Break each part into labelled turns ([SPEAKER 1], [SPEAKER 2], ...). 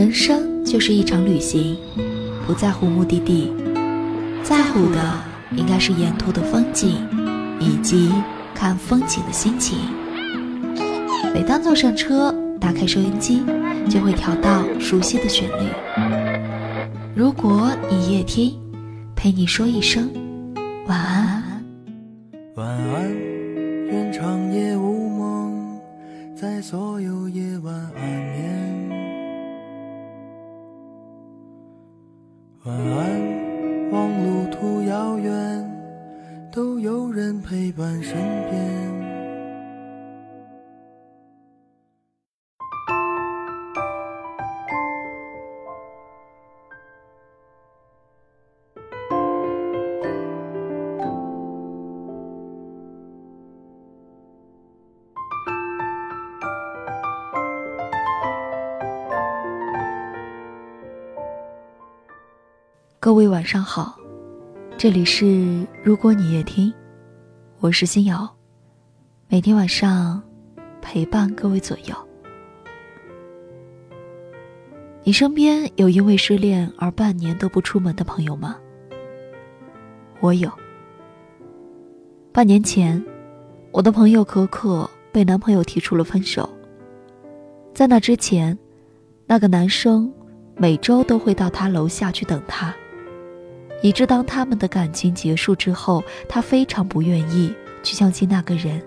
[SPEAKER 1] 人生就是一场旅行，不在乎目的地，在乎的应该是沿途的风景，以及看风景的心情。每当坐上车，打开收音机，就会调到熟悉的旋律。如果你夜听，陪你说一声晚安。
[SPEAKER 2] 晚安，愿长夜无梦，在所有夜晚安晚安，望路途遥远，都有人陪伴身边。
[SPEAKER 1] 各位晚上好，这里是如果你也听，我是新瑶，每天晚上陪伴各位左右。你身边有因为失恋而半年都不出门的朋友吗？我有。半年前，我的朋友可可被男朋友提出了分手。在那之前，那个男生每周都会到她楼下去等她。以致当他们的感情结束之后，他非常不愿意去相信那个人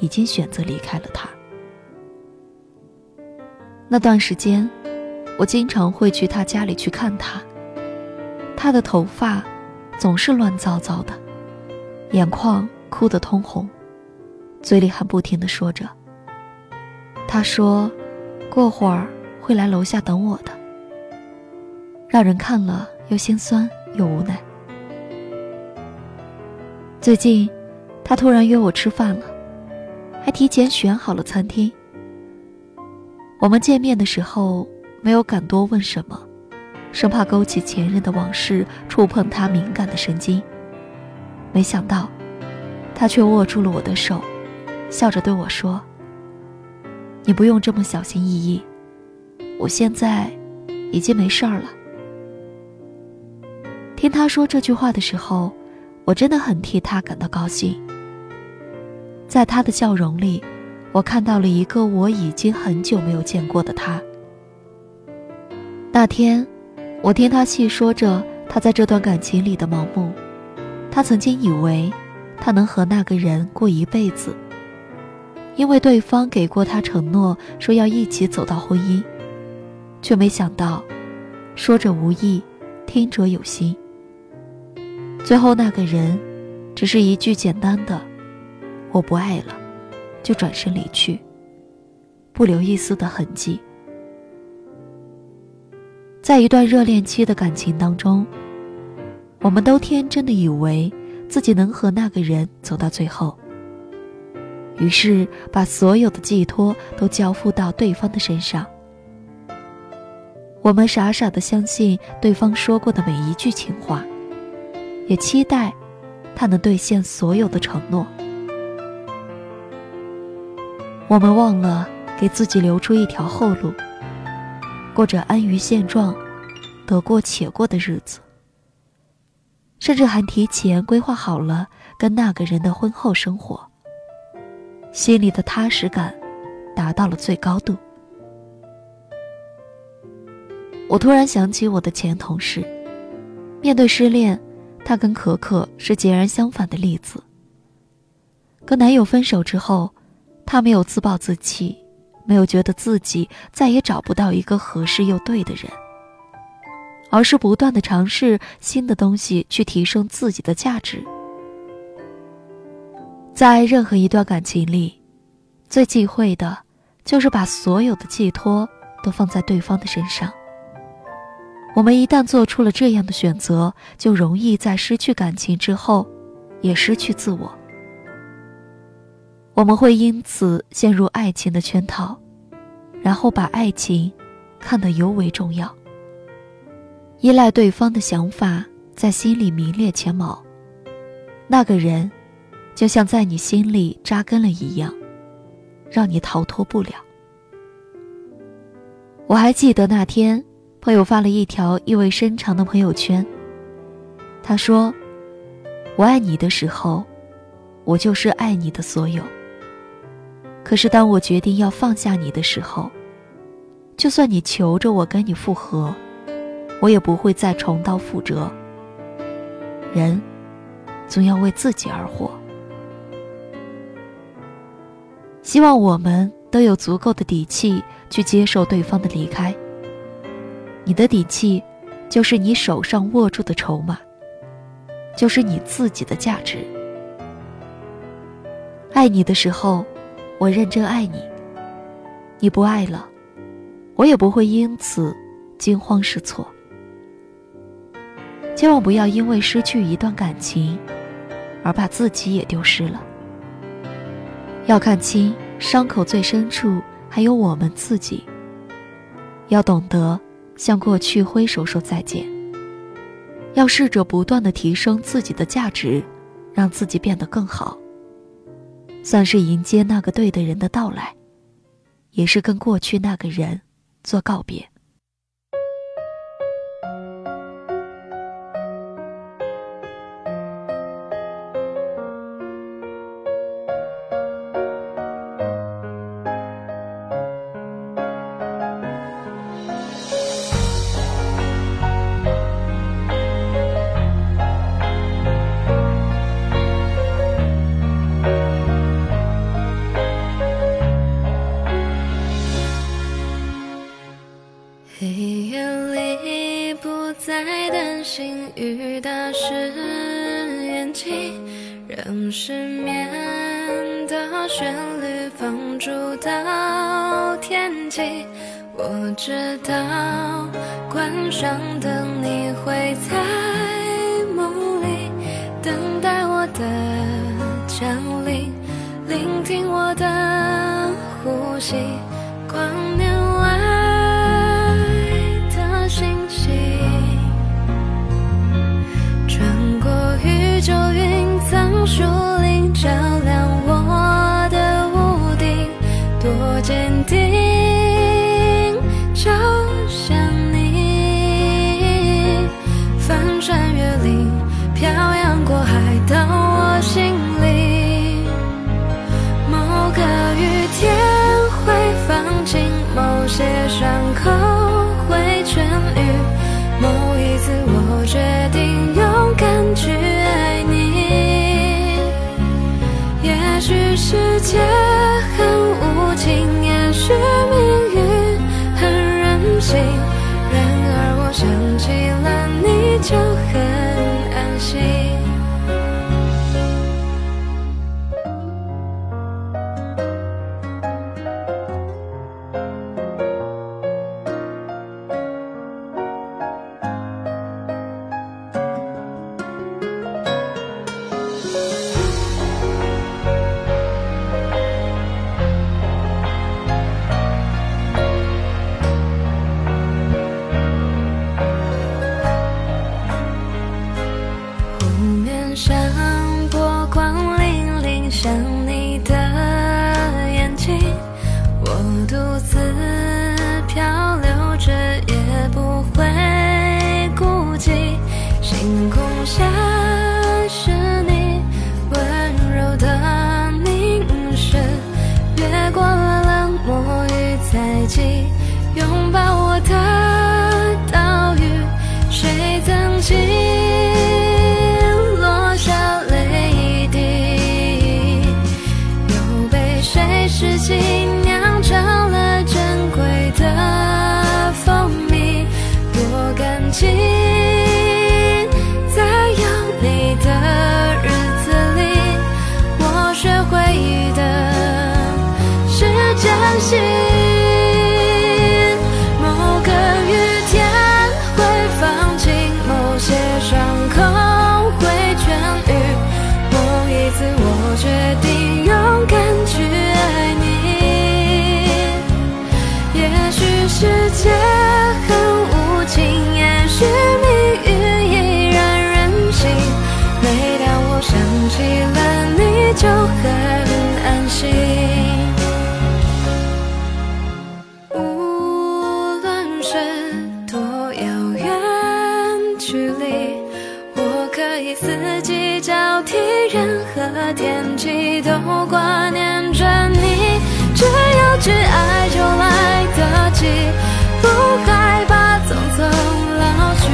[SPEAKER 1] 已经选择离开了他。那段时间，我经常会去他家里去看他。他的头发总是乱糟糟的，眼眶哭得通红，嘴里还不停的说着：“他说，过会儿会来楼下等我的。”让人看了又心酸。又无奈。最近，他突然约我吃饭了，还提前选好了餐厅。我们见面的时候，没有敢多问什么，生怕勾起前任的往事，触碰他敏感的神经。没想到，他却握住了我的手，笑着对我说：“你不用这么小心翼翼，我现在已经没事儿了。”听他说这句话的时候，我真的很替他感到高兴。在他的笑容里，我看到了一个我已经很久没有见过的他。那天，我听他细说着他在这段感情里的盲目。他曾经以为，他能和那个人过一辈子，因为对方给过他承诺，说要一起走到婚姻，却没想到，说者无意，听者有心。最后那个人，只是一句简单的“我不爱了”，就转身离去，不留一丝的痕迹。在一段热恋期的感情当中，我们都天真的以为自己能和那个人走到最后，于是把所有的寄托都交付到对方的身上。我们傻傻的相信对方说过的每一句情话。也期待，他能兑现所有的承诺。我们忘了给自己留出一条后路，过着安于现状、得过且过的日子，甚至还提前规划好了跟那个人的婚后生活。心里的踏实感达到了最高度。我突然想起我的前同事，面对失恋。她跟可可是截然相反的例子。跟男友分手之后，她没有自暴自弃，没有觉得自己再也找不到一个合适又对的人，而是不断的尝试新的东西去提升自己的价值。在任何一段感情里，最忌讳的，就是把所有的寄托都放在对方的身上。我们一旦做出了这样的选择，就容易在失去感情之后，也失去自我。我们会因此陷入爱情的圈套，然后把爱情看得尤为重要，依赖对方的想法在心里名列前茅。那个人，就像在你心里扎根了一样，让你逃脱不了。我还记得那天，朋友发了一条意味深长的朋友圈。他说：“我爱你的时候，我就是爱你的所有。可是当我决定要放下你的时候，就算你求着我跟你复合，我也不会再重蹈覆辙。人，总要为自己而活。希望我们都有足够的底气去接受对方的离开。你的底气，就是你手上握住的筹码。”就是你自己的价值。爱你的时候，我认真爱你；你不爱了，我也不会因此惊慌失措。千万不要因为失去一段感情，而把自己也丢失了。要看清伤口最深处还有我们自己。要懂得向过去挥手说再见。要试着不断的提升自己的价值，让自己变得更好。算是迎接那个对的人的到来，也是跟过去那个人做告别。
[SPEAKER 3] 黑夜里不再担心雨打湿眼睛让失眠的旋律放逐到天际。我知道关上灯，你会在梦里等待我的降临，聆听我的呼吸，心某个雨天会放晴某些伤口会痊愈。某一次我决定勇敢去爱你。也许世界任何天气都挂念着你只要去爱就来得及。不害怕匆匆老去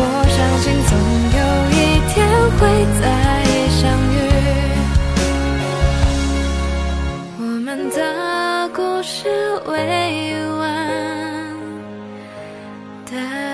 [SPEAKER 3] 我相信总有一天会再相遇。我们的故事未完待